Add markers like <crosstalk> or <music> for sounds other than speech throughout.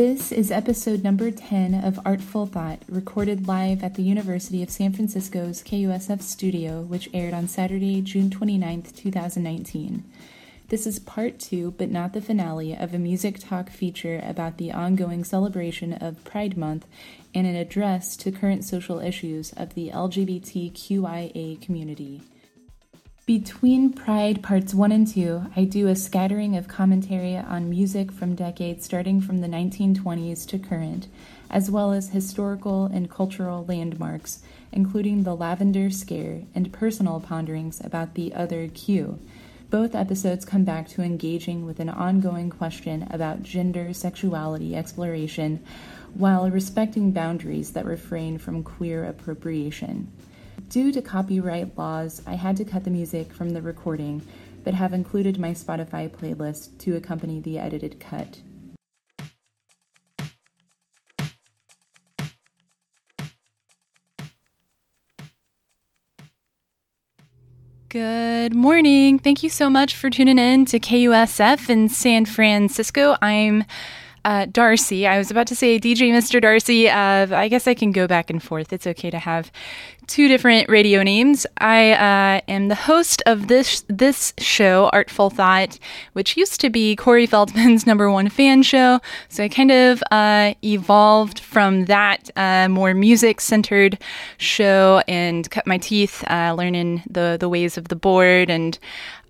This is episode number 10 of Artful Thought, recorded live at the University of San Francisco's KUSF studio, which aired on Saturday, June 29th, 2019. This is part two, but not the finale, of a music talk feature about the ongoing celebration of Pride Month and an address to current social issues of the LGBTQIA community. Between Pride Parts 1 and 2, I do a scattering of commentary on music from decades starting from the 1920s to current, as well as historical and cultural landmarks, including the Lavender Scare and personal ponderings about the other Q. Both episodes come back to engaging with an ongoing question about gender sexuality exploration while respecting boundaries that refrain from queer appropriation. Due to copyright laws, I had to cut the music from the recording, but have included my Spotify playlist to accompany the edited cut. Good morning. Thank you so much for tuning in to KUSF in San Francisco. I'm uh, Darcy. I was about to say DJ Mr. Darcy. Uh, I guess I can go back and forth. It's okay to have two different radio names. I uh, am the host of this this show, Artful Thought, which used to be Corey Feldman's <laughs> number one fan show. So I kind of uh, evolved from that uh, more music centered show and cut my teeth uh, learning the the ways of the board and.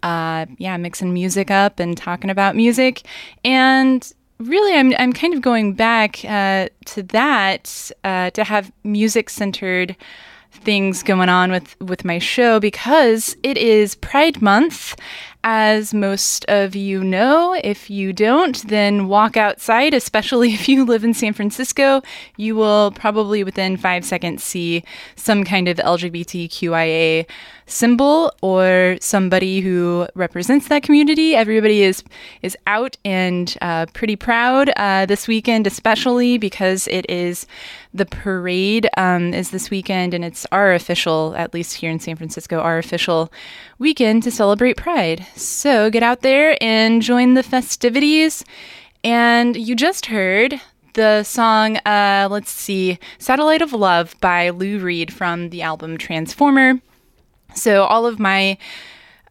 yeah, mixing music up and talking about music. And really, I'm I'm kind of going back uh, to that uh, to have music centered things going on with with my show because it is Pride Month. As most of you know, if you don't, then walk outside, especially <laughs> if you live in San Francisco. You will probably within five seconds see some kind of LGBTQIA symbol or somebody who represents that community. Everybody is is out and uh, pretty proud uh, this weekend, especially because it is the parade um, is this weekend, and it's our official, at least here in San Francisco, our official weekend to celebrate Pride. So get out there and join the festivities. And you just heard the song, uh, let's see, Satellite of Love by Lou Reed from the album Transformer. So all of my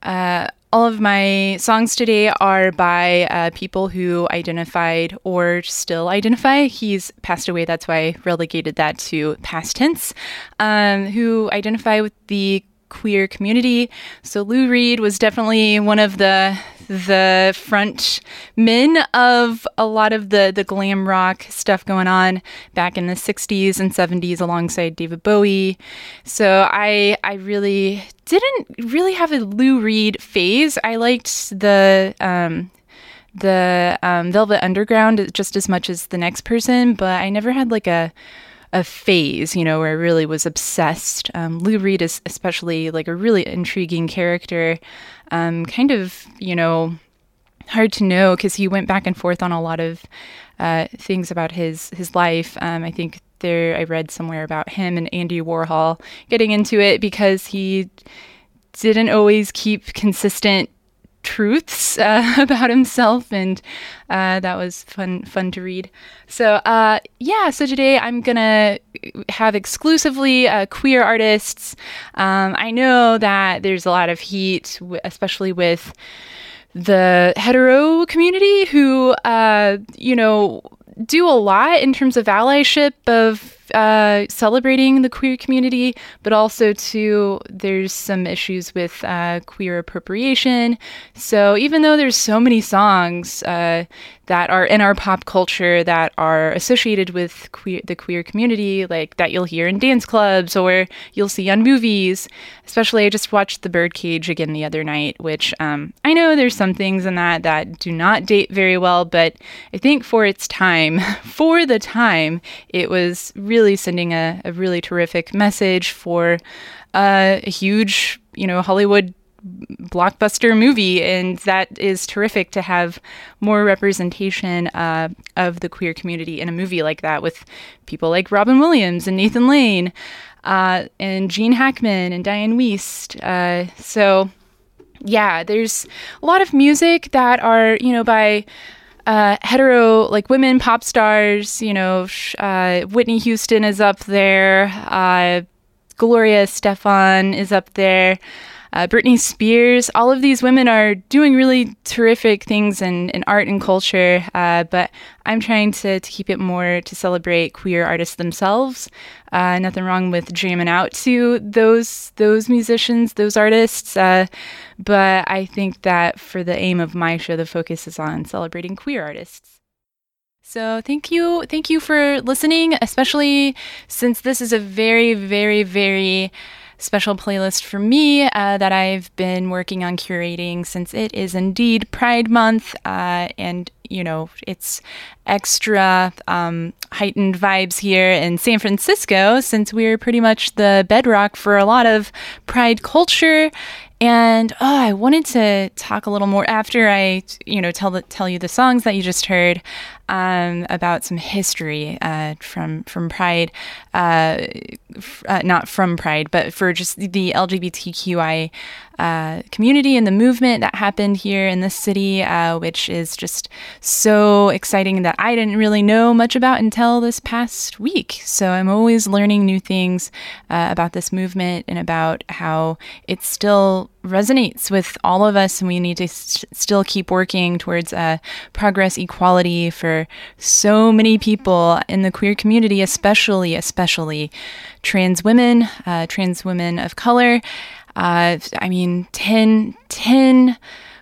uh, all of my songs today are by uh, people who identified or still identify. He's passed away, that's why I relegated that to past tense. Um, who identify with the queer community. So Lou Reed was definitely one of the the front men of a lot of the the glam rock stuff going on back in the 60s and 70s alongside David Bowie. So I I really didn't really have a Lou Reed phase. I liked the um, the um, Velvet Underground just as much as the next person, but I never had like a a phase, you know, where I really was obsessed. Um, Lou Reed is especially like a really intriguing character, um, kind of, you know, hard to know because he went back and forth on a lot of uh, things about his his life. Um, I think there I read somewhere about him and Andy Warhol getting into it because he didn't always keep consistent truths <laughs> uh, about himself, and uh, that was fun fun to read. So uh, yeah, so today I'm gonna have exclusively uh, queer artists. Um, I know that there's a lot of heat, especially with the hetero community, who uh, you know do a lot in terms of allyship of uh, celebrating the queer community, but also too there's some issues with uh, queer appropriation. So even though there's so many songs uh, that are in our pop culture that are associated with queer, the queer community, like that you'll hear in dance clubs or you'll see on movies. Especially, I just watched The Birdcage again the other night, which um, I know there's some things in that that do not date very well, but I think for its time, <laughs> for the time, it was really sending a, a really terrific message for uh, a huge, you know, Hollywood blockbuster movie, and that is terrific to have more representation uh, of the queer community in a movie like that with people like Robin Williams and Nathan Lane uh, and Gene Hackman and Dianne Wiest. Uh, so, yeah, there's a lot of music that are, you know, by uh, hetero like women pop stars. You know, uh, Whitney Houston is up there. Uh, Gloria Estefan is up there uh, Britney Spears. All of these women are doing really terrific things in, in art and culture, uh, but I'm trying to, to keep it more to celebrate queer artists themselves. Uh, nothing wrong with jamming out to those those musicians, those artists, uh, but I think that for the aim of my show, the focus is on celebrating queer artists. So thank you, thank you for listening, especially since this is a very, very, very special playlist for me uh, that I've been working on curating since it is indeed Pride Month. Uh, and, you know, it's extra um, heightened vibes here in San Francisco since we're pretty much the bedrock for a lot of Pride culture. And oh, I wanted to talk a little more after I, you know, tell the, tell you the songs that you just heard um, about some history uh, from from Pride, uh, uh, not from Pride, but for just the LGBTQI uh, community and the movement that happened here in this city, uh, which is just so exciting that I didn't really know much about until this past week. So I'm always learning new things uh, about this movement and about how it still resonates with all of us, and we need to st- still keep working towards uh, progress, equality for so many people in the queer community, especially, especially trans women, uh, trans women of color. Uh, I mean, 10, 10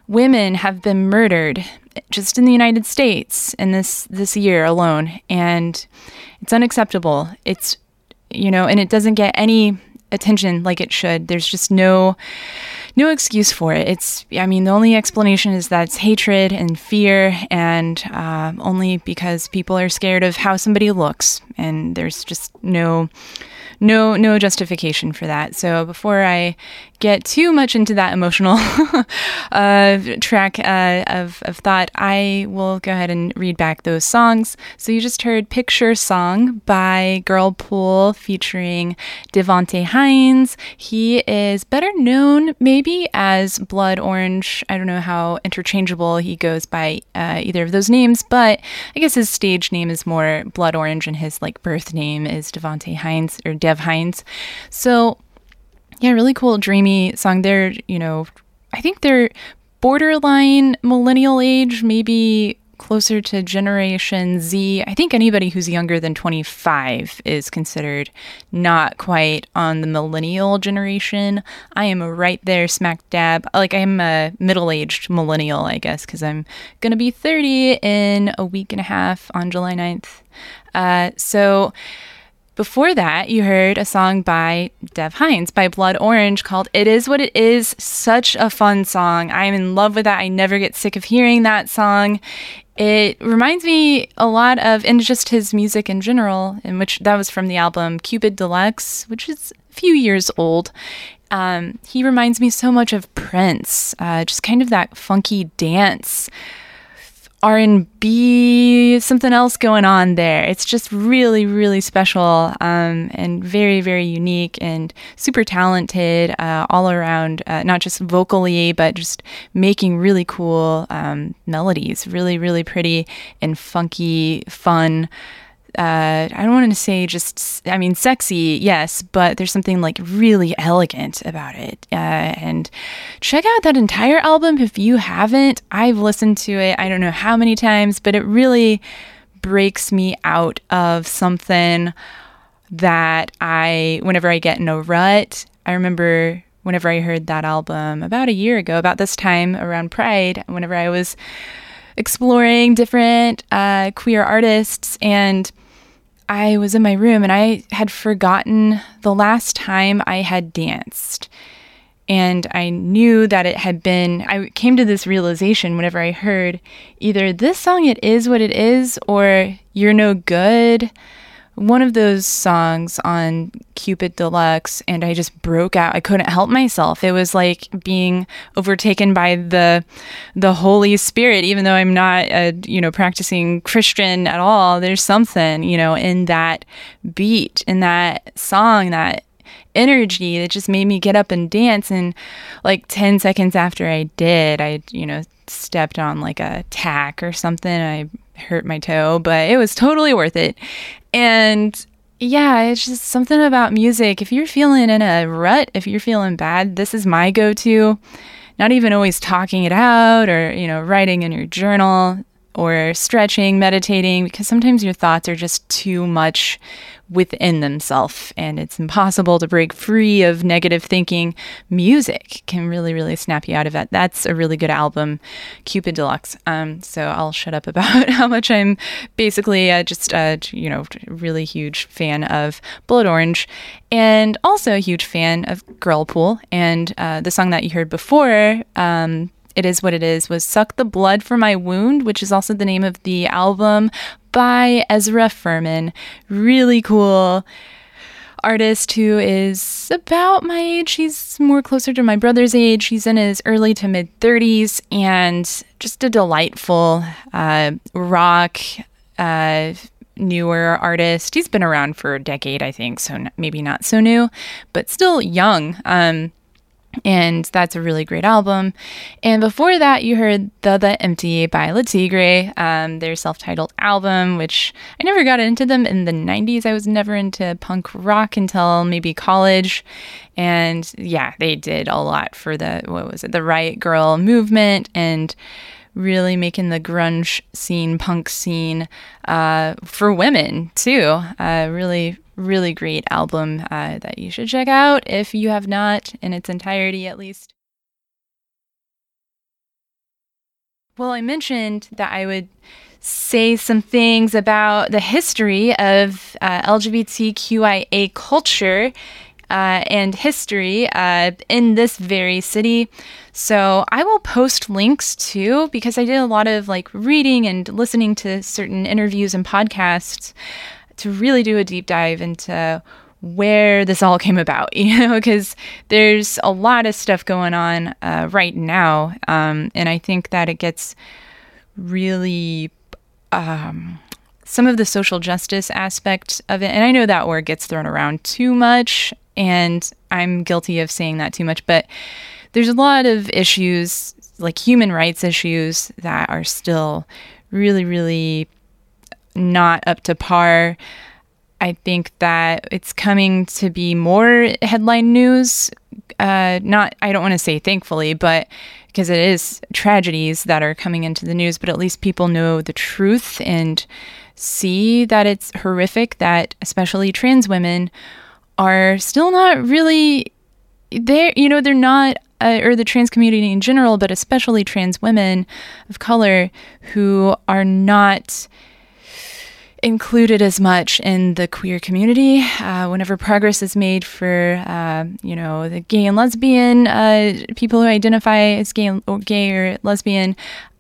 women have been murdered just in the United States in this this year alone, and it's unacceptable. It's you know, and it doesn't get any attention like it should. There's just no no excuse for it. It's, I mean, the only explanation is that it's hatred and fear, and uh, only because people are scared of how somebody looks, and there's just no no no justification for that. So before I get too much into that emotional <laughs> uh, track uh, of, of thought, I will go ahead and read back those songs. So you just heard Picture Song by Girlpool featuring Devonte Hynes. He is better known maybe as Blood Orange. I don't know how interchangeable he goes by uh, either of those names, but I guess his stage name is more Blood Orange and his like birth name is Devonte Hynes or Dev Hynes. So yeah, really cool, dreamy song. They're, you know, I think they're borderline millennial age, maybe closer to Generation Z. I think anybody who's younger than 25 is considered not quite on the millennial generation. I am right there, smack dab. Like, I'm a middle aged millennial, I guess, because I'm going to be 30 in a week and a half on July 9th. Uh, so, before that, you heard a song by Dev Hynes by Blood Orange called It Is What It Is. Such a fun song. I'm in love with that. I never get sick of hearing that song. It reminds me a lot of, and just his music in general, in which that was from the album Cupid Deluxe, which is a few years old. Um, he reminds me so much of Prince, uh, just kind of that funky dance R&B, something else going on there. It's just really, really special um, and very, very unique and super talented uh, all around, uh, not just vocally, but just making really cool um, melodies, really, really pretty and funky, fun uh, I don't want to say just, I mean, sexy, yes, but there's something like really elegant about it. Uh, and check out that entire album if you haven't. I've listened to it, I don't know how many times, but it really breaks me out of something that I, whenever I get in a rut, I remember whenever I heard that album about a year ago, about this time around Pride, whenever I was exploring different uh, queer artists and I was in my room and I had forgotten the last time I had danced. And I knew that it had been, I came to this realization whenever I heard either this song, It Is What It Is, or You're No Good one of those songs on Cupid Deluxe and I just broke out. I couldn't help myself. It was like being overtaken by the the Holy Spirit even though I'm not a, you know, practicing Christian at all. There's something, you know, in that beat, in that song that energy that just made me get up and dance and like 10 seconds after I did, I, you know, stepped on like a tack or something. I hurt my toe, but it was totally worth it. And yeah, it's just something about music. If you're feeling in a rut, if you're feeling bad, this is my go to. Not even always talking it out or, you know, writing in your journal or stretching, meditating, because sometimes your thoughts are just too much within themselves and it's impossible to break free of negative thinking. Music can really, really snap you out of that. That's a really good album, Cupid Deluxe. Um, so I'll shut up about <laughs> how much I'm basically uh, just, uh, you know, really huge fan of Blood Orange and also a huge fan of Girlpool. And uh, the song that you heard before, um, it Is What It Is was Suck the Blood from My Wound, which is also the name of the album by Ezra Furman. Really cool artist who is about my age. He's more closer to my brother's age. He's in his early to mid 30s and just a delightful uh, rock. Uh, newer artist. He's been around for a decade, I think, so maybe not so new, but still young. Um, and that's a really great album. And before that, you heard The The Empty by Le Tigre, um, their self titled album, which I never got into them in the 90s. I was never into punk rock until maybe college. And yeah, they did a lot for the, what was it, the Riot Grrrl movement and really making the grunge scene, punk scene uh, for women too. Uh, really really great album uh, that you should check out if you have not in its entirety at least. Well, I mentioned that I would say some things about the history of uh, LGBTQIA culture uh, and history uh, in this very city. So I will post links too because I did a lot of like reading and listening to certain interviews and podcasts to really do a deep dive into where this all came about, <laughs> you know, because there's a lot of stuff going on uh, right now. Um, and I think that it gets really. Um, some of the social justice aspect of it, and I know that word gets thrown around too much, and I'm guilty of saying that too much, but there's a lot of issues, like human rights issues, that are still really, really not up to par. I think that it's coming to be more headline news. Uh, not, I don't want to say thankfully, but because it is tragedies that are coming into the news, but at least people know the truth and see that it's horrific that especially trans women are still not really there. You know, they're not uh, or the trans community in general, but especially trans women of color who are not included as much in the queer community. Uh, whenever progress is made for, uh, you know, the gay and lesbian uh, people who identify as gay, or gay or lesbian,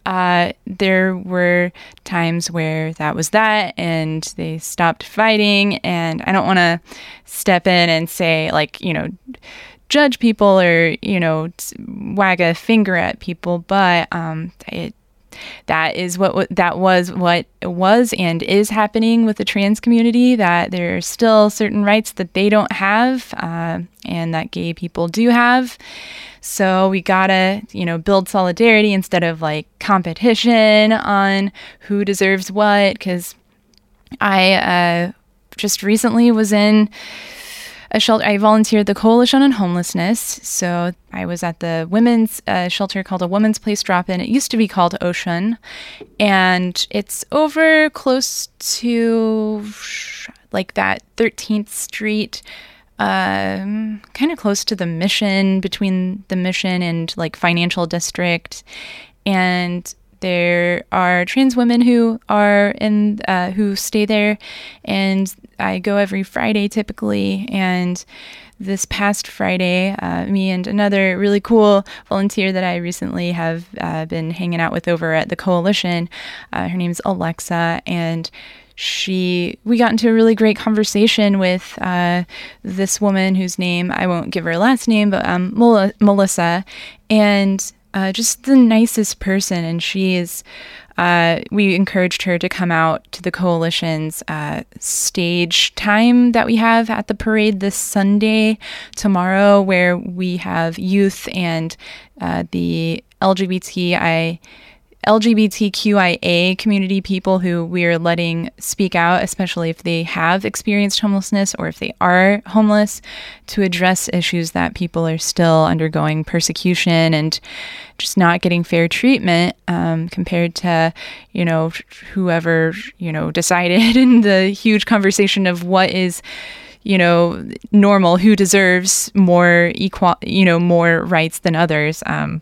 uh, there were times where that was that, and they stopped fighting. And I don't want to step in and say, like, you know, judge people or you know wag a finger at people, but um, it that is what that was what was and is happening with the trans community that there are still certain rights that they don't have uh, and that gay people do have. So we gotta you know build solidarity instead of like competition on who deserves what because i uh, just recently was in a shelter. I volunteered the Coalition on Homelessness. So I was at the women's uh, shelter called a Women's Place Drop In. It used to be called Ocean, and it's over close to like that 13th Street. Um, kind of close to the mission, between the mission and like financial district, and there are trans women who are in uh, who stay there, and I go every Friday typically. And this past Friday, uh, me and another really cool volunteer that I recently have uh, been hanging out with over at the coalition, uh, her name's Alexa, and she we got into a really great conversation with uh, this woman whose name I won't give her last name, but um, Melissa, and uh, just the nicest person. And she is, uh, we encouraged her to come out to the coalition's uh, stage time that we have at the parade this Sunday, tomorrow, where we have youth and uh, the LGBTI LGBTQIA community people who we're letting speak out, especially if they have experienced homelessness or if they are homeless, to address issues that people are still undergoing persecution and just not getting fair treatment um, compared to, you know, whoever, you know, decided <laughs> in the huge conversation of what is you know normal who deserves more equal you know more rights than others. Um,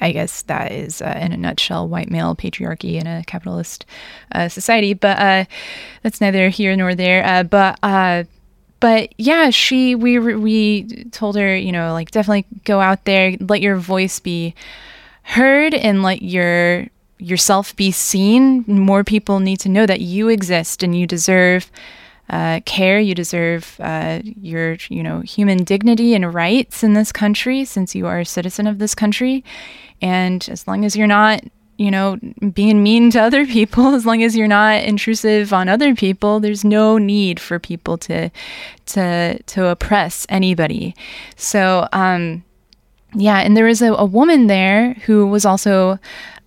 I guess that is, uh, in a nutshell, white male patriarchy in a capitalist uh, society. But uh, that's neither here nor there. Uh, but uh, but yeah, she we we told her, you know, like definitely go out there, let your voice be heard, and let your yourself be seen. More people need to know that you exist and you deserve uh, care. You deserve uh, your, you know, human dignity and rights in this country, since you are a citizen of this country. And as long as you're not, you know, being mean to other people, <laughs> as long as you're not intrusive on other people, there's no need for people to, to, to oppress anybody. So, um, yeah, and there was a, a woman there who was also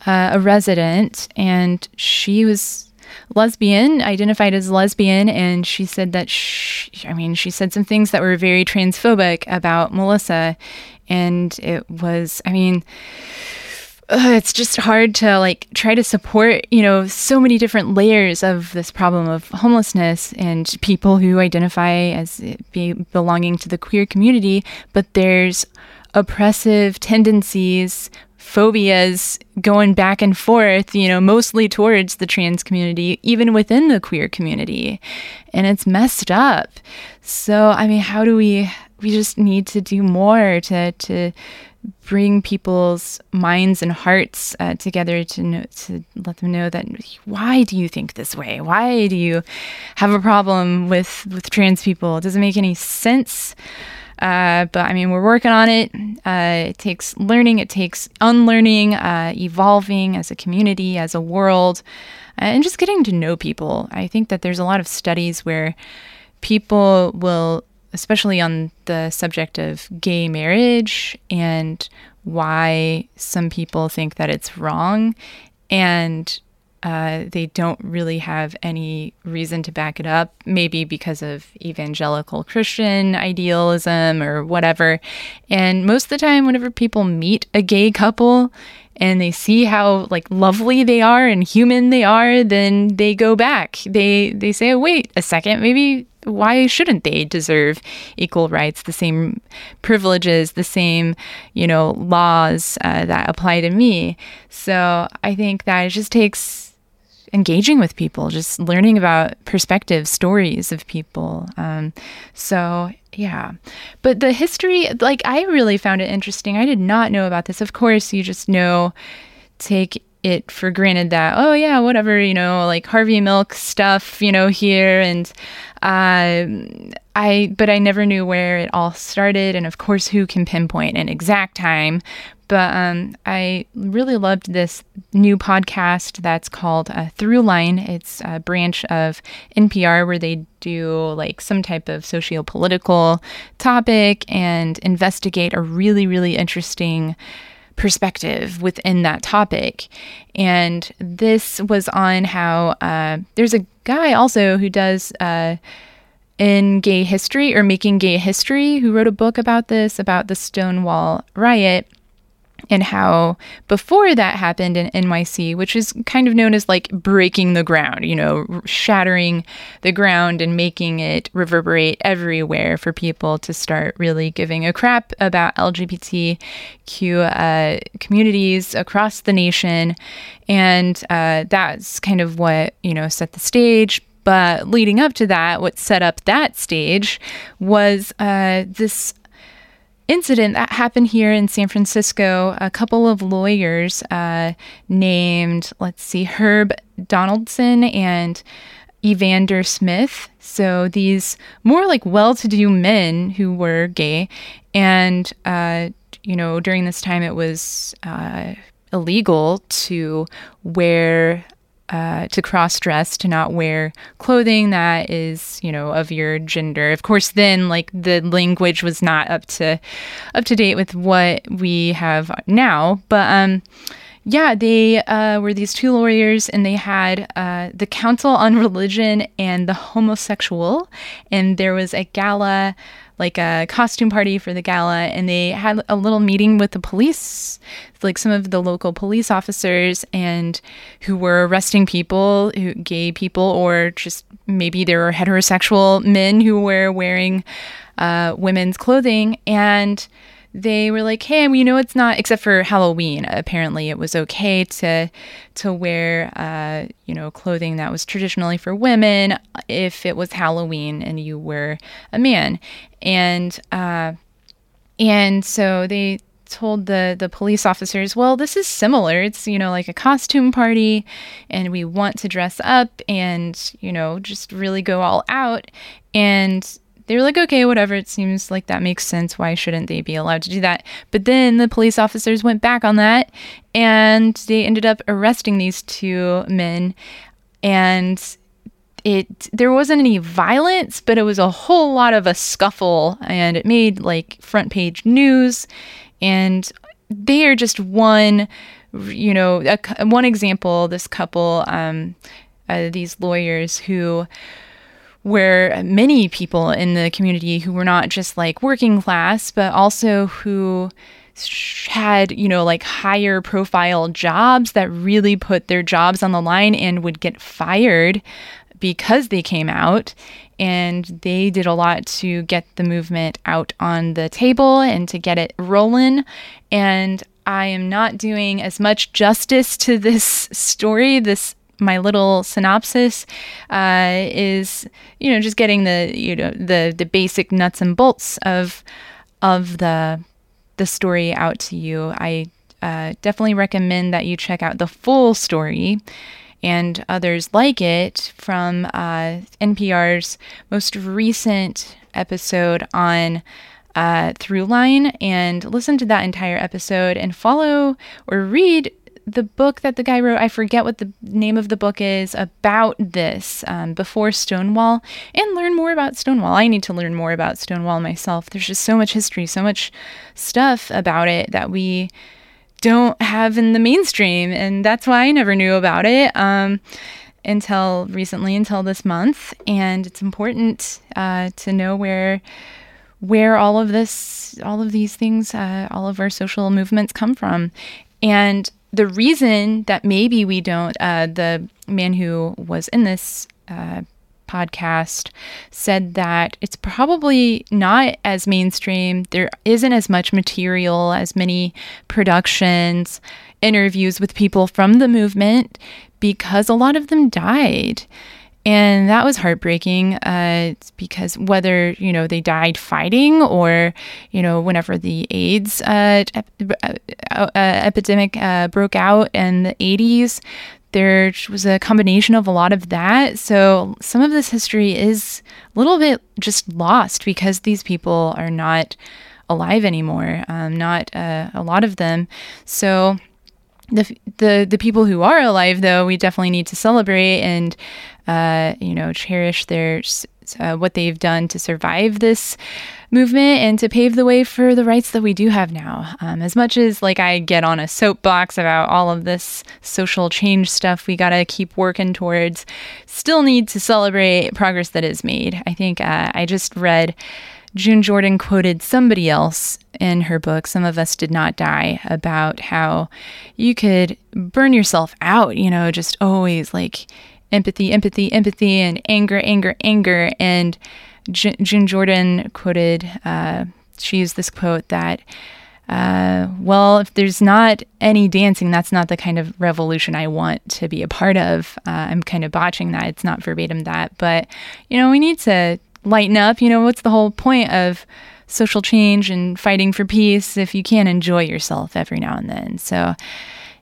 uh, a resident, and she was lesbian, identified as lesbian, and she said that she, I mean, she said some things that were very transphobic about Melissa, and it was, I mean, it's just hard to like try to support you know so many different layers of this problem of homelessness and people who identify as be belonging to the queer community but there's oppressive tendencies phobias going back and forth, you know, mostly towards the trans community, even within the queer community. And it's messed up. So, I mean, how do we we just need to do more to to bring people's minds and hearts uh, together to know, to let them know that why do you think this way? Why do you have a problem with with trans people? It doesn't make any sense. Uh, but I mean, we're working on it. Uh, it takes learning, it takes unlearning, uh, evolving as a community, as a world, uh, and just getting to know people. I think that there's a lot of studies where people will, especially on the subject of gay marriage and why some people think that it's wrong. And uh, they don't really have any reason to back it up, maybe because of evangelical Christian idealism or whatever. And most of the time, whenever people meet a gay couple and they see how like lovely they are and human they are, then they go back. They they say, oh, "Wait a second, maybe why shouldn't they deserve equal rights, the same privileges, the same, you know, laws uh, that apply to me?" So I think that it just takes engaging with people, just learning about perspectives, stories of people. Um, so, yeah. But the history, like, I really found it interesting. I did not know about this. Of course, you just know, take it for granted that, oh, yeah, whatever, you know, like Harvey Milk stuff, you know, here. And uh, I, but I never knew where it all started. And of course, who can pinpoint an exact time? But um, I really loved this new podcast that's called uh, Throughline. It's a branch of NPR where they do like some type of socio-political topic and investigate a really, really interesting perspective within that topic. And this was on how uh, there's a guy also who does. Uh, in gay history or making gay history who wrote a book about this about the Stonewall riot and how before that happened in NYC, which is kind of known as like breaking the ground, you know, shattering the ground and making it reverberate everywhere for people to start really giving a crap about LGBTQ uh, communities across the nation. And uh, that's kind of what, you know, set the stage. But leading up to that, what set up that stage was uh, this incident that happened here in San Francisco. A couple of lawyers uh, named, let's see, Herb Donaldson and Evander Smith. So these more like well to do men who were gay. And, uh, you know, during this time it was uh, illegal to wear uh, to cross dress, to not wear clothing that is, you know, of your gender. Of course, then like the language was not up to up to date with what we have now. But um, yeah, they uh, were these two lawyers, and they had uh, the Council on Religion and the Homosexual, and there was a gala like a costume party for the gala and they had a little meeting with the police like some of the local police officers and who were arresting people who gay people or just maybe there were heterosexual men who were wearing uh, women's clothing. And they were like, "Hey, we know it's not except for Halloween. Apparently, it was okay to to wear, uh, you know, clothing that was traditionally for women if it was Halloween and you were a man." And uh, and so they told the the police officers, "Well, this is similar. It's you know like a costume party, and we want to dress up and you know just really go all out." And they were like, okay, whatever. It seems like that makes sense. Why shouldn't they be allowed to do that? But then the police officers went back on that and they ended up arresting these two men. And it there wasn't any violence, but it was a whole lot of a scuffle and it made like front page news. And they are just one, you know, a, one example. This couple, um, uh, these lawyers who where many people in the community who were not just like working class, but also who had, you know, like higher profile jobs that really put their jobs on the line and would get fired because they came out. And they did a lot to get the movement out on the table and to get it rolling. And I am not doing as much justice to this <laughs> story, this my little synopsis uh, is you know just getting the you know the the basic nuts and bolts of of the the story out to you. I uh, definitely recommend that you check out the full story and others like it from uh, NPR's most recent episode on uh, Throughline and listen to that entire episode and follow or read the book that the guy wrote, I forget what the name of the book is, about this um, before Stonewall, and learn more about Stonewall. I need to learn more about Stonewall myself. There's just so much history, so much stuff about it that we don't have in the mainstream, and that's why I never knew about it. Um, until recently, until this month, and it's important uh, to know where where all of this, all of these things, uh, all of our social movements come from. And the reason that maybe we don't, uh, the man who was in this uh, podcast said that it's probably not as mainstream. There isn't as much material, as many productions, interviews with people from the movement because a lot of them died. And that was heartbreaking uh, because whether, you know, they died fighting or, you know, whenever the AIDS uh, ep- uh, uh epidemic uh, broke out in the 80s, there was a combination of a lot of that. So some of this history is a little bit just lost because these people are not alive anymore, um, not uh, a lot of them. So the the the people who are alive though we definitely need to celebrate and uh, you know cherish their uh, what they've done to survive this movement and to pave the way for the rights that we do have now. Um, as much as like i get on a soapbox about all of this social change stuff we got to keep working towards still need to celebrate progress that is made. I think uh, i just read June Jordan quoted somebody else in her book, Some of Us Did Not Die, about how you could burn yourself out, you know, just always like empathy, empathy, empathy, and anger, anger, anger. And J- June Jordan quoted, uh, she used this quote that, uh, well, if there's not any dancing, that's not the kind of revolution I want to be a part of. Uh, I'm kind of botching that. It's not verbatim that, but you know, we need to lighten up. You know, what's the whole point of social change and fighting for peace if you can't enjoy yourself every now and then? So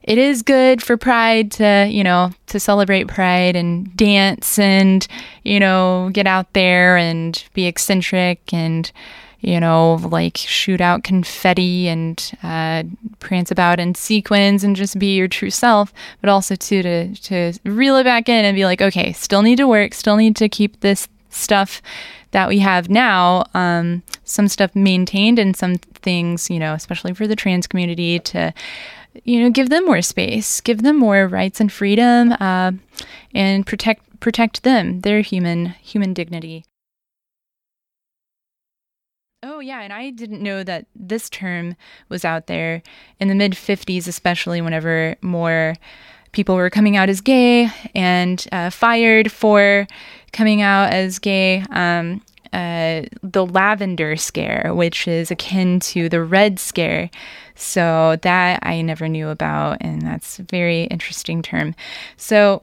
it is good for pride to, you know, to celebrate pride and dance and, you know, get out there and be eccentric and, you know, like shoot out confetti and uh, prance about in sequins and just be your true self, but also too to to reel it back in and be like, okay, still need to work, still need to keep this stuff that we have now, um, some stuff maintained and some things, you know, especially for the trans community to you know give them more space give them more rights and freedom uh, and protect protect them their human human dignity Oh, yeah. And I didn't know that this term was out there in the mid 50s, especially whenever more people were coming out as gay and uh, fired for coming out as gay. Um, uh, the lavender scare, which is akin to the red scare. So that I never knew about, and that's a very interesting term. So,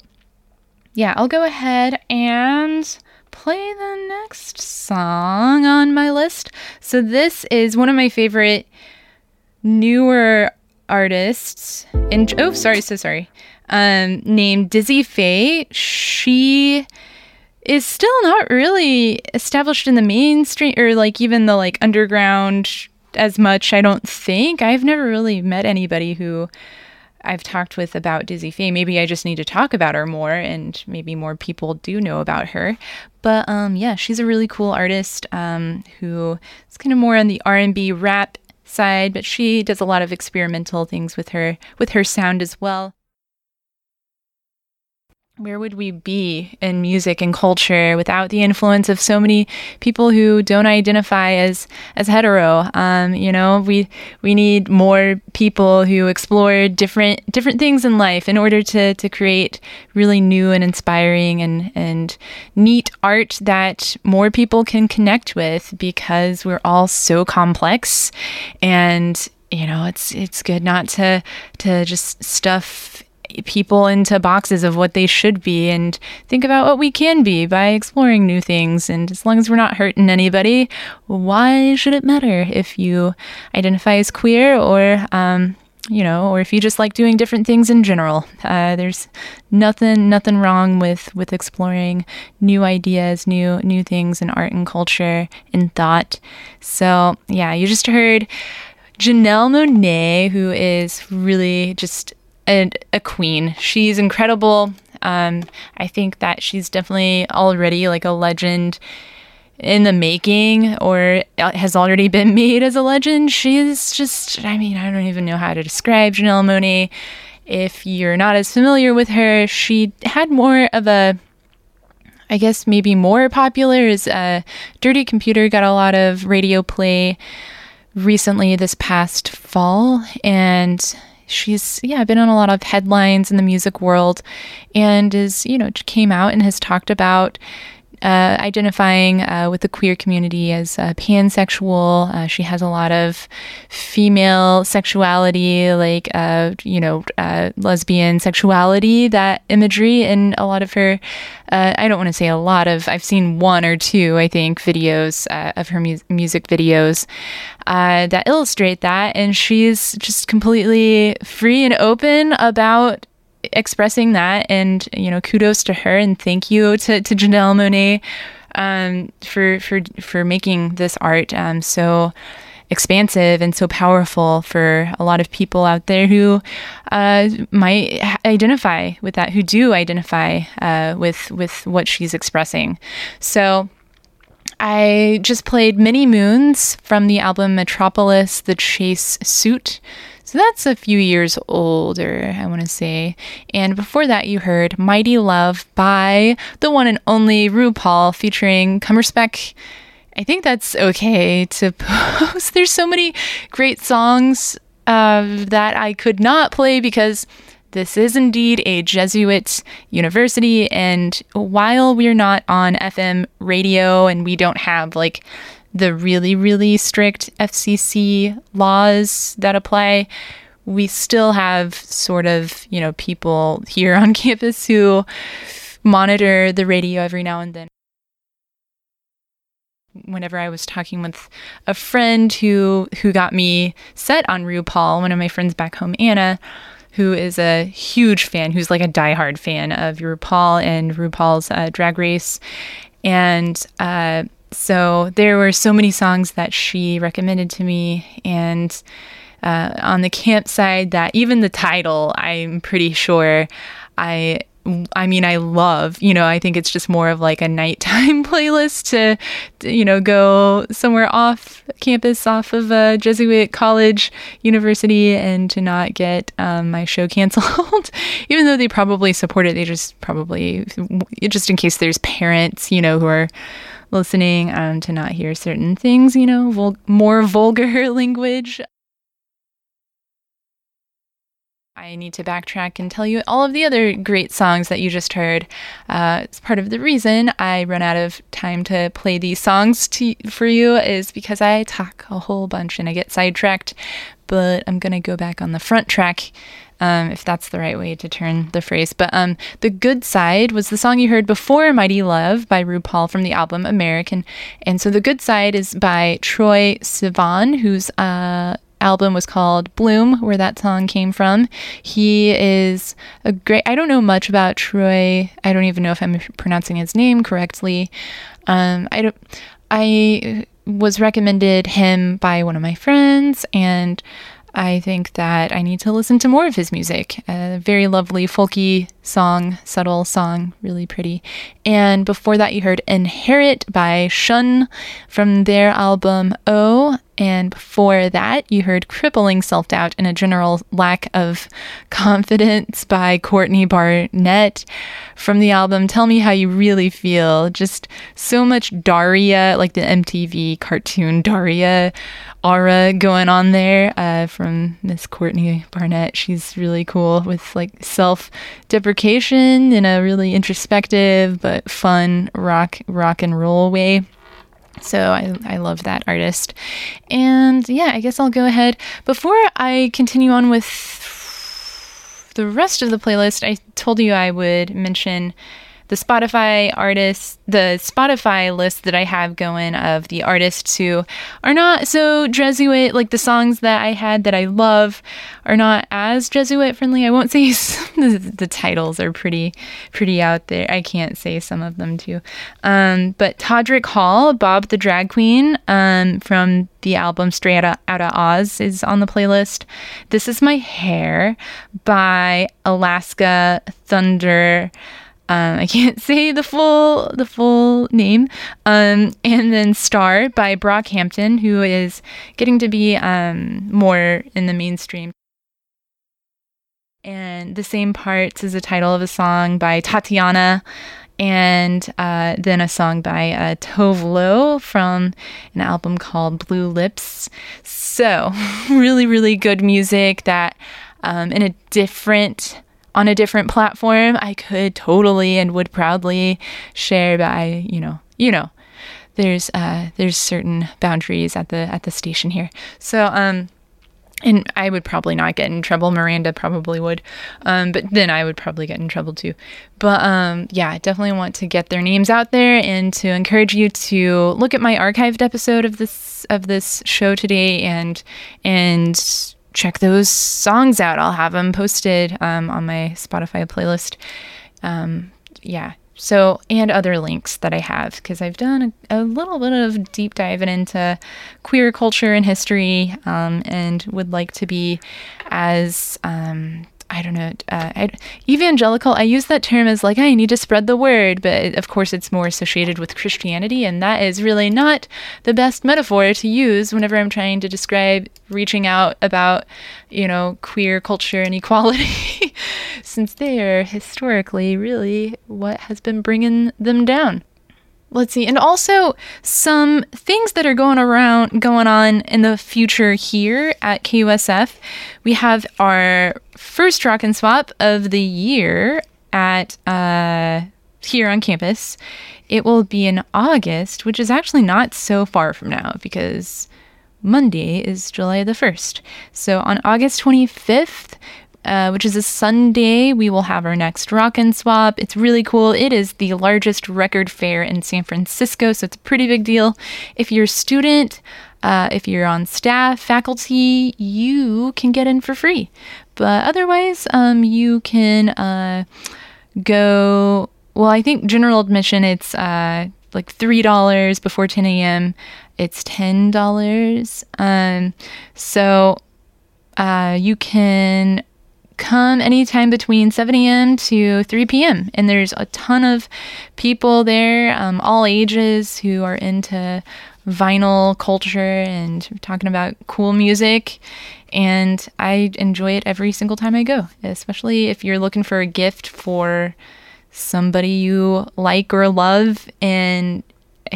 yeah, I'll go ahead and play the next song on my list. So, this is one of my favorite newer artists. And oh, sorry, so sorry. Um, named Dizzy Fae. She is still not really established in the mainstream or like even the like underground as much. I don't think I've never really met anybody who I've talked with about Dizzy Fae. Maybe I just need to talk about her more, and maybe more people do know about her. But um, yeah, she's a really cool artist um, who is kind of more on the R and B rap side, but she does a lot of experimental things with her with her sound as well where would we be in music and culture without the influence of so many people who don't identify as as hetero? Um, you know, we we need more people who explore different different things in life in order to to create really new and inspiring and and neat art that more people can connect with because we're all so complex and you know it's it's good not to to just stuff people into boxes of what they should be and think about what we can be by exploring new things. And as long as we're not hurting anybody, why should it matter if you identify as queer or, um, you know, or if you just like doing different things in general. Uh, there's nothing, nothing wrong with with exploring new ideas, new new things in art and culture and thought. So yeah, you just heard Janelle Monáe, who is really just a, a queen. She's incredible. Um, I think that she's definitely already like a legend in the making or has already been <laughs> made as a legend. She's just, I mean, I don't even know how to describe Janelle Monáe. If you're not as familiar with her, she had more of a, I guess maybe more popular is uh, Dirty Computer got a lot of radio play recently this past fall and she's yeah been on a lot of headlines in the music world and is you know came out and has talked about uh, identifying uh, with the queer community as uh, pansexual. Uh, she has a lot of female sexuality, like, uh, you know, uh, lesbian sexuality, that imagery in a lot of her. I don't want to say a lot of, I've seen one or two, I think, videos of her mu- music videos that illustrate that. And she's just completely free and open about expressing that and you know kudos to her and thank you to, to Janelle Monáe um, for for for making this art um, so expansive and so powerful for a lot of people out there who uh, might identify with that who do identify uh, with with what she's expressing so I just played Many Moons from the album Metropolis The Chase Suit. So that's a few years older, I want to say. And before that, you heard Mighty Love by the one and only RuPaul featuring Come I think that's okay to <laughs> post. There's so many great songs uh, that I could not play because this is indeed a Jesuit university. And while we're not on FM radio and we don't have like the really, really strict FCC laws that apply, we still have sort of, you know, people here on <laughs> campus who monitor the radio every now and then. Whenever I was talking with a friend who who got me set on RuPaul, one of my friends back home, Anna, who is a huge fan, who's like a diehard fan of RuPaul and RuPaul's uh, Drag Race, and uh, So there were so many songs that she recommended to me, and uh, on the campsite that even the title, I'm pretty sure I I mean, I love, you know, I think it's just more of like a <laughs> nighttime playlist to, to you know, go somewhere off campus, off of a Jesuit college, university, and to not get um, my show <laughs> canceled. Even though they probably support it, they just probably, just in case there's parents, you know, who are listening um, to not hear certain things, you know, vul- more vulgar <laughs> language. I need to backtrack and tell you all of the other great songs that you just heard. Uh, it's part of the reason I run out of time to play these songs to, for you is because I talk a whole bunch and I get sidetracked. But I'm gonna go back on the front track, um, if that's the right way to turn the phrase. But um, the good side was the song you heard before, "Mighty Love" by RuPaul from the album American. And so the good side is by Troye Sivan, who's uh album was called Bloom, where that song came from. He is a great, I don't know much about Troye. I don't even know if I'm pronouncing his name correctly. Um, I don't, I was recommended him by one of my friends and I think that I need to listen to more of his music. A very lovely, folky song, subtle song, really pretty. And before that, you heard Inherit by Shun from their album O. And before that, you heard Crippling Self Doubt and a General Lack of Confidence by Courtney Barnett from the album Tell Me How You Really Feel. Just so much Daria, like the MTV cartoon Daria aura going on there uh, from Miss Courtney Barnett. She's really cool with like self deprecation in a really introspective but fun rock rock and roll way. So I, I love that artist. And yeah, I guess I'll go ahead. Before I continue on with the rest of the playlist, I told you I would mention the Spotify artists, the Spotify list that I have going of the artists who are not so Jesuit, like the songs that I had that I love are not as Jesuit friendly. I won't <laughs> say the, the, titles are pretty, pretty out there. I can't say some of them too. Um, but Todrick Hall, Bob the Drag Queen, um, from the album Straight Outta, Outta Oz is on the playlist. This is My Hair by Alaska Thunder. Um, I can't <laughs> say the full the full name. Um, and then Star by Brockhampton, who is getting to be um, more in the mainstream. And the same parts is the title of a song by Tatiana, and uh, then a song by uh, Tove Lo from an album called Blue Lips. So, <laughs> really, really good music that um, in a different on a different platform, I could totally and would proudly share, but I, you know, you know, there's uh, there's certain boundaries at the at the station here. So um, and I would probably not get in trouble. Miranda probably would, um, but then I would probably get in trouble too. But um, yeah, I definitely want to get their names out there and to encourage you to look at my archived episode of this of this show today and and check those songs out. I'll have them posted um, on my Spotify playlist. Um, yeah. So, and other links that I have because I've done a, a, little bit of deep diving into queer culture and history um, and would like to be as um, I don't know, uh, I, evangelical. I use that term as like, I need to spread the word, but of course it's more associated with Christianity, and that is really not the best metaphor to use whenever I'm trying to describe reaching out about, you know, queer culture and equality, <laughs> since they are historically really what has been bringing them down let's see and also some things that are going around going on in the future here at KUSF we have our first rock and swap of the year at uh, here on campus. It will be in August which is actually not so far from now because Monday is July the 1st so on August 25th uh, which is a Sunday. We will have our next Rock and Swap. It's really cool. It is the largest record fair in San Francisco, so it's a pretty big deal. If you're a student, uh, if you're on staff, faculty, you can get in for free. But otherwise, um, you can uh, go. Well, I think general admission it's uh, like three dollars before 10 a.m. It's ten dollars. Um, so uh, you can come anytime between 7 a.m. to 3 p.m. And there's a ton of people there, um, all ages, who are into vinyl culture and talking about cool music. And I enjoy it every single time I go, especially if you're looking for a gift for somebody you like or love and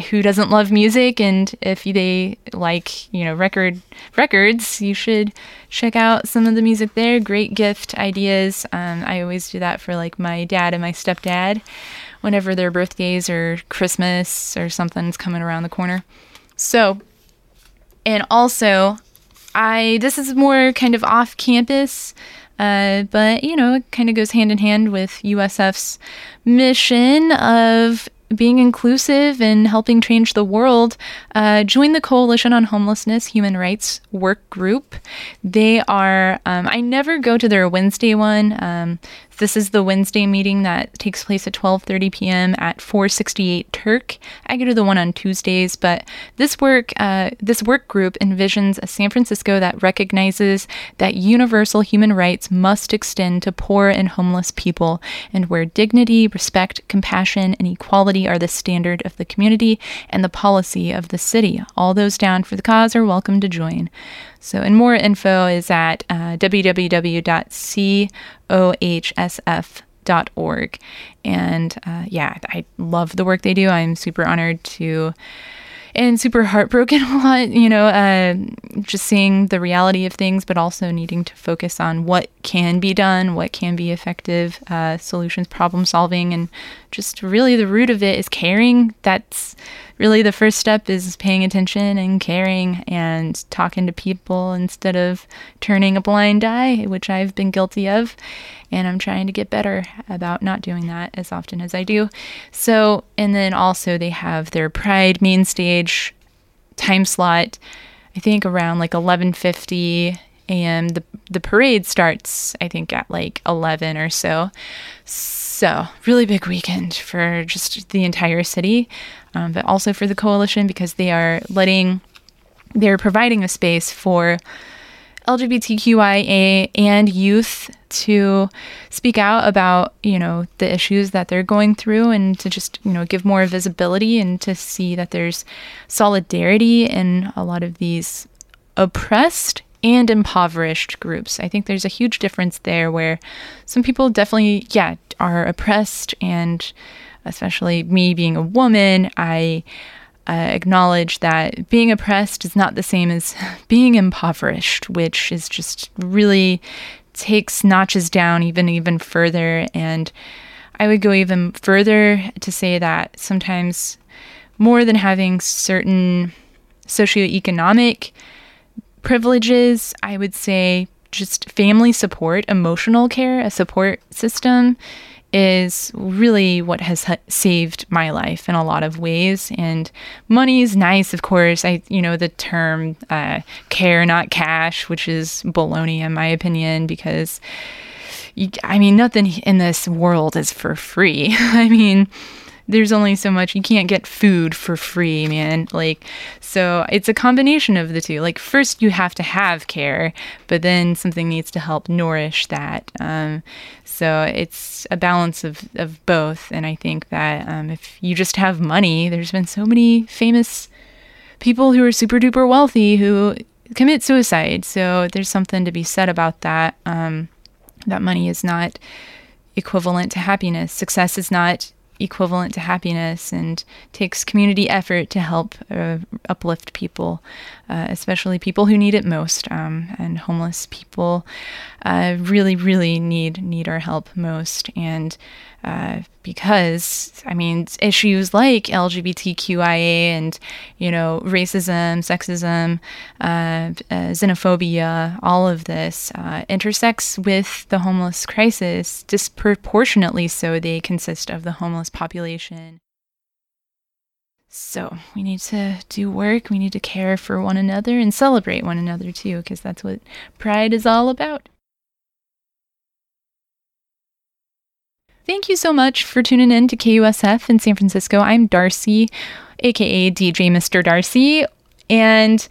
who doesn't love music and if they like you know record records you should check out some of the music there. Great gift ideas. Um, i always do that for like my dad and my stepdad whenever their birthdays or christmas or something's coming around the corner. So and also i this is more kind of off campus uh, but you know, it kind of goes hand in hand with USF's mission of being inclusive and helping change the world, uh, join the Coalition on Homelessness Human Rights Work Group. They are, um, I never go to their Wednesday one. Um, this is the Wednesday meeting that takes place at 12:30 p.m. at 468 Turk. I go to the one on Tuesdays, but this work, uh, this work group envisions a San Francisco that recognizes that universal human rights must extend to poor and homeless people, and where dignity, respect, compassion, and equality are the standard of the community and the policy of the city. All those down for the cause are welcome to join. So, and more info is at uh, www.cohsf.org. And uh, yeah, I love the work they do. I'm super honored to and super heartbroken <laughs> a lot, you know, uh, just seeing the reality of things, but also needing to focus on what can be done, what can be effective uh, solutions, problem solving, and just really the root of it is caring. That's really the first step is paying attention and caring and talking to people instead of turning a blind eye, which I've been guilty of. And I'm trying to get better about not doing that as often as I do. So, and then also they have their Pride main stage time slot. I think around like 11:50 and The the parade starts I think at like 11 or so. So, really big weekend for just the entire city, um, but also for the coalition because they are letting, they're providing a space for LGBTQIA and youth to speak out about, you know, the issues that they're going through and to just, you know, give more visibility and to see that there's solidarity in a lot of these oppressed and impoverished groups. I think there's a huge difference there where some people definitely, yeah, are oppressed, and especially me being a woman, I uh, acknowledge that being oppressed is not the same as <laughs> being impoverished, which is just really takes notches down even even further. And I would go even further to say that sometimes more than having certain socioeconomic privileges, I would say just family support, emotional care, a support system is really what has saved my life in a lot of ways. And money is nice, of course. I, you know, the term uh, care, not cash, which is baloney in my opinion, because you, I mean, nothing in this world is for free. <laughs> I mean, there's only so much you can't get food for free man. Like so it's a combination of the two. Like first you have to have care but then something needs to help nourish that. Um, so it's a balance of, of both. And i think that um, if you just have money there's been so many famous people who are super duper wealthy who commit suicide. So there's something to be said about that. Um, that money is not equivalent to happiness. Success is not equivalent to happiness and takes community effort to help uh, uplift people, uh, especially people who need it most. Um, and homeless people uh, really, really need need our help most. And uh, because I mean issues like LGBTQIA and you know racism, sexism, uh, uh, xenophobia, all of this uh, intersects with the homeless crisis disproportionately. So they consist of the homeless population. So we need to do work. We need to care for one another and celebrate one another too, because that's what Pride is all about. Thank you so much for tuning in to KUSF in San Francisco. I'm Darcy, aka DJ Mr. Darcy, and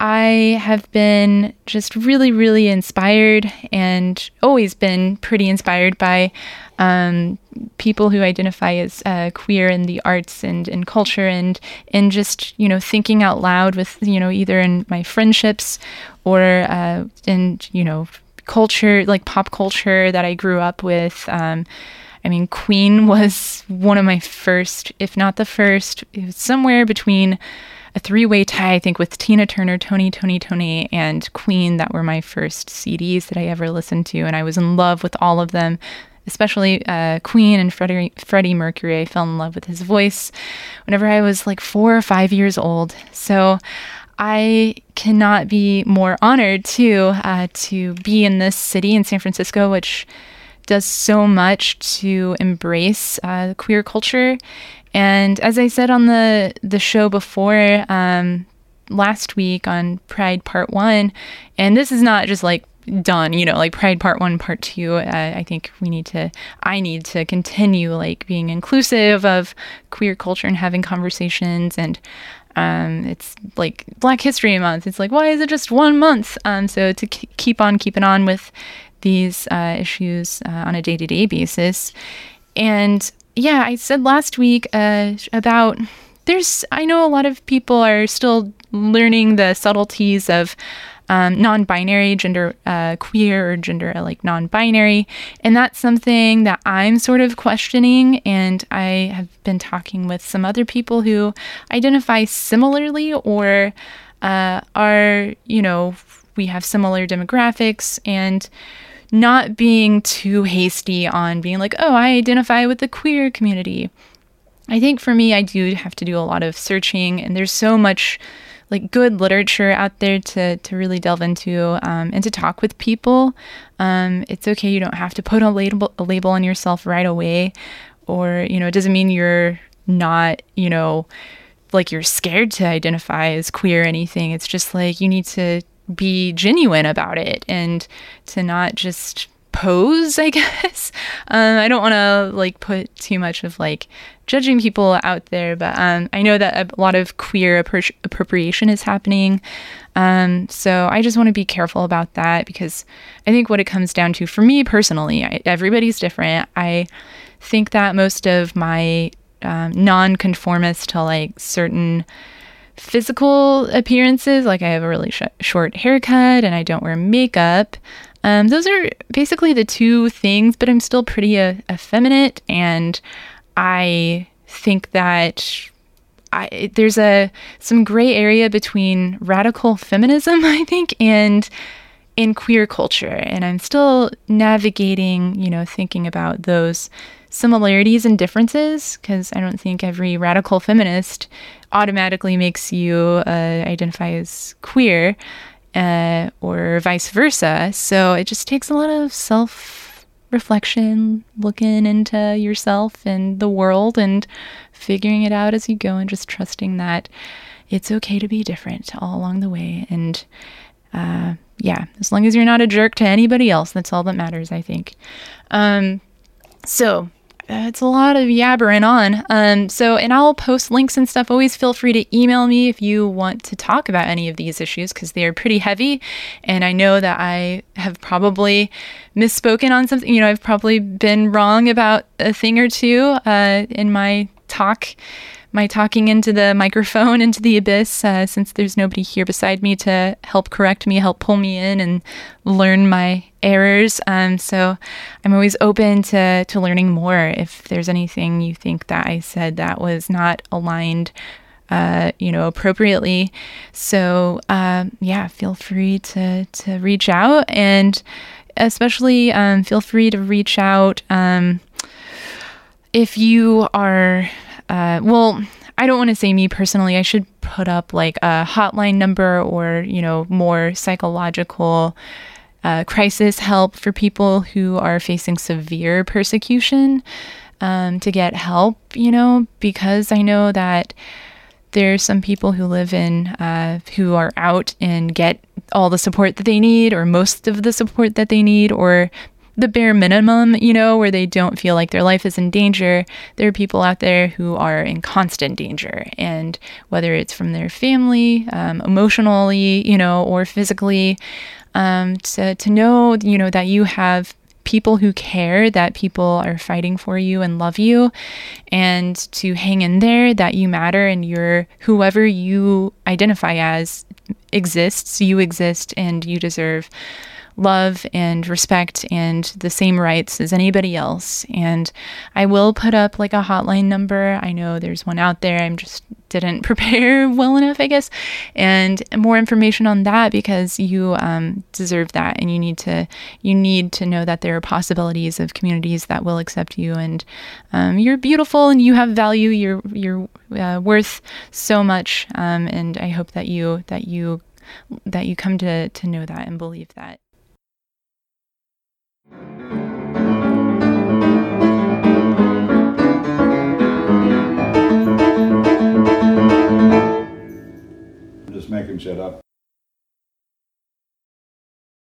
I have been just really, really inspired and always been pretty inspired by um, people who identify as uh, queer in the arts and in culture and and just you know thinking out loud with you know either in my friendships or uh, in you know culture like pop culture that I grew up with. Um, I mean, Queen <laughs> was one of my first, if not the first, it was somewhere between a three way tie, I think, with Tina Turner, Tony! Toni! Toné!, and Queen that were my first CDs that I ever listened to. And I was in love with all of them, especially uh, Queen and Freddie, Freddie Mercury. I fell in love with his voice whenever I was like four or five years old. So I cannot be more honored to uh, to be in this city in San Francisco, which does so much to embrace uh, queer culture. And as I said on the the show before um, last week on Pride Part One, and this is not just like done you know like pride part one part two uh, i think we need to i need to continue like being inclusive of queer culture and having conversations and um, it's like black history month. It's like why is it just one month? Um, so to k- keep on keeping on with these uh, issues uh, on a day-to-day basis. And yeah, I said last week uh, about there's, I know a lot of people are still learning the subtleties of um, non binary, gender uh, queer, or gender like non binary. And that's something that I'm sort of questioning. And I have been talking with some other people who identify similarly or uh, are, you know, we have similar demographics and not being too hasty on being like, oh, I identify with the queer community. I think for me, I do have to do a lot of searching, and there's so much like good literature out there to to really delve into um, and to talk with people. Um, it's okay; you don't have to put a label a label on yourself right away, or you know, it doesn't mean you're not you know like you're scared to identify as queer or anything. It's just like you need to be genuine about it and to not just pose, <laughs> I guess. Um, I don't want to like put too much of like judging people out there, but um, I know that a lot of queer appro- appropriation is happening. Um, so I just want to be careful about that because I think what it comes down to for me personally, I, everybody's different. I think that most of my um, non-conformist to like certain physical appearances, like I have a really sh- short haircut and I don't wear makeup. Um, those are basically the two things, but I'm still pretty uh, effeminate, and I think that I, there's a some gray area between radical feminism, <laughs> I think, and in queer culture, and I'm still navigating, you know, thinking about those similarities and differences because I don't think every radical feminist automatically makes you uh, identify as queer uh, or vice versa. So it just takes a lot of self reflection, looking into yourself and the world and figuring it out as you go and just trusting that it's okay to be different all along the way. And uh, yeah, as long as you're not a jerk to anybody else, that's all that matters, I think. Um, so it's a lot of yabbering on. Um, so, and I'll post links and stuff. Always feel free to email me if you want to talk about any of these issues because they are pretty heavy. And I know that I have probably misspoken on something. You know, I've probably been wrong about a thing or two uh, in my talk my talking into the microphone, into the abyss, uh, since there's nobody here beside me to help correct me, help pull me in, and learn my errors. Um, so I'm always open to, to learning more. If there's anything you think that I said that was not aligned, uh, you know, appropriately. So uh, yeah, feel free to to reach out, and especially um, feel free to reach out um, if you are uh, well, I don't want to say me personally. I should put up like a hotline number or, you know, more psychological uh, crisis help for people who are facing severe persecution um, to get help, you know, because I know that there's some people who live in, uh, who are out and get all the support that they need or most of the support that they need, or the bare minimum, you know, where they don't feel like their life is in danger. There are people out there who are in constant danger. And whether it's from their family, um, emotionally, you know, or physically, um, to, to know, you know, that you have people who care that people are fighting for you and love you and to hang in there that you matter and you're whoever you identify as exists you exist and you deserve love and respect and the same rights as anybody else. And I will put up like a hotline number. I know there's one out there. I'm just <laughs> didn't <laughs> prepare well enough, I guess. And more information on that because you um, deserve that, and you need to you need to know that there are possibilities of communities that will accept you, and um, you're beautiful and you have value. You're you're uh, worth so much, um, and I hope that you that you that you come to to know that and believe that. Just making shit up.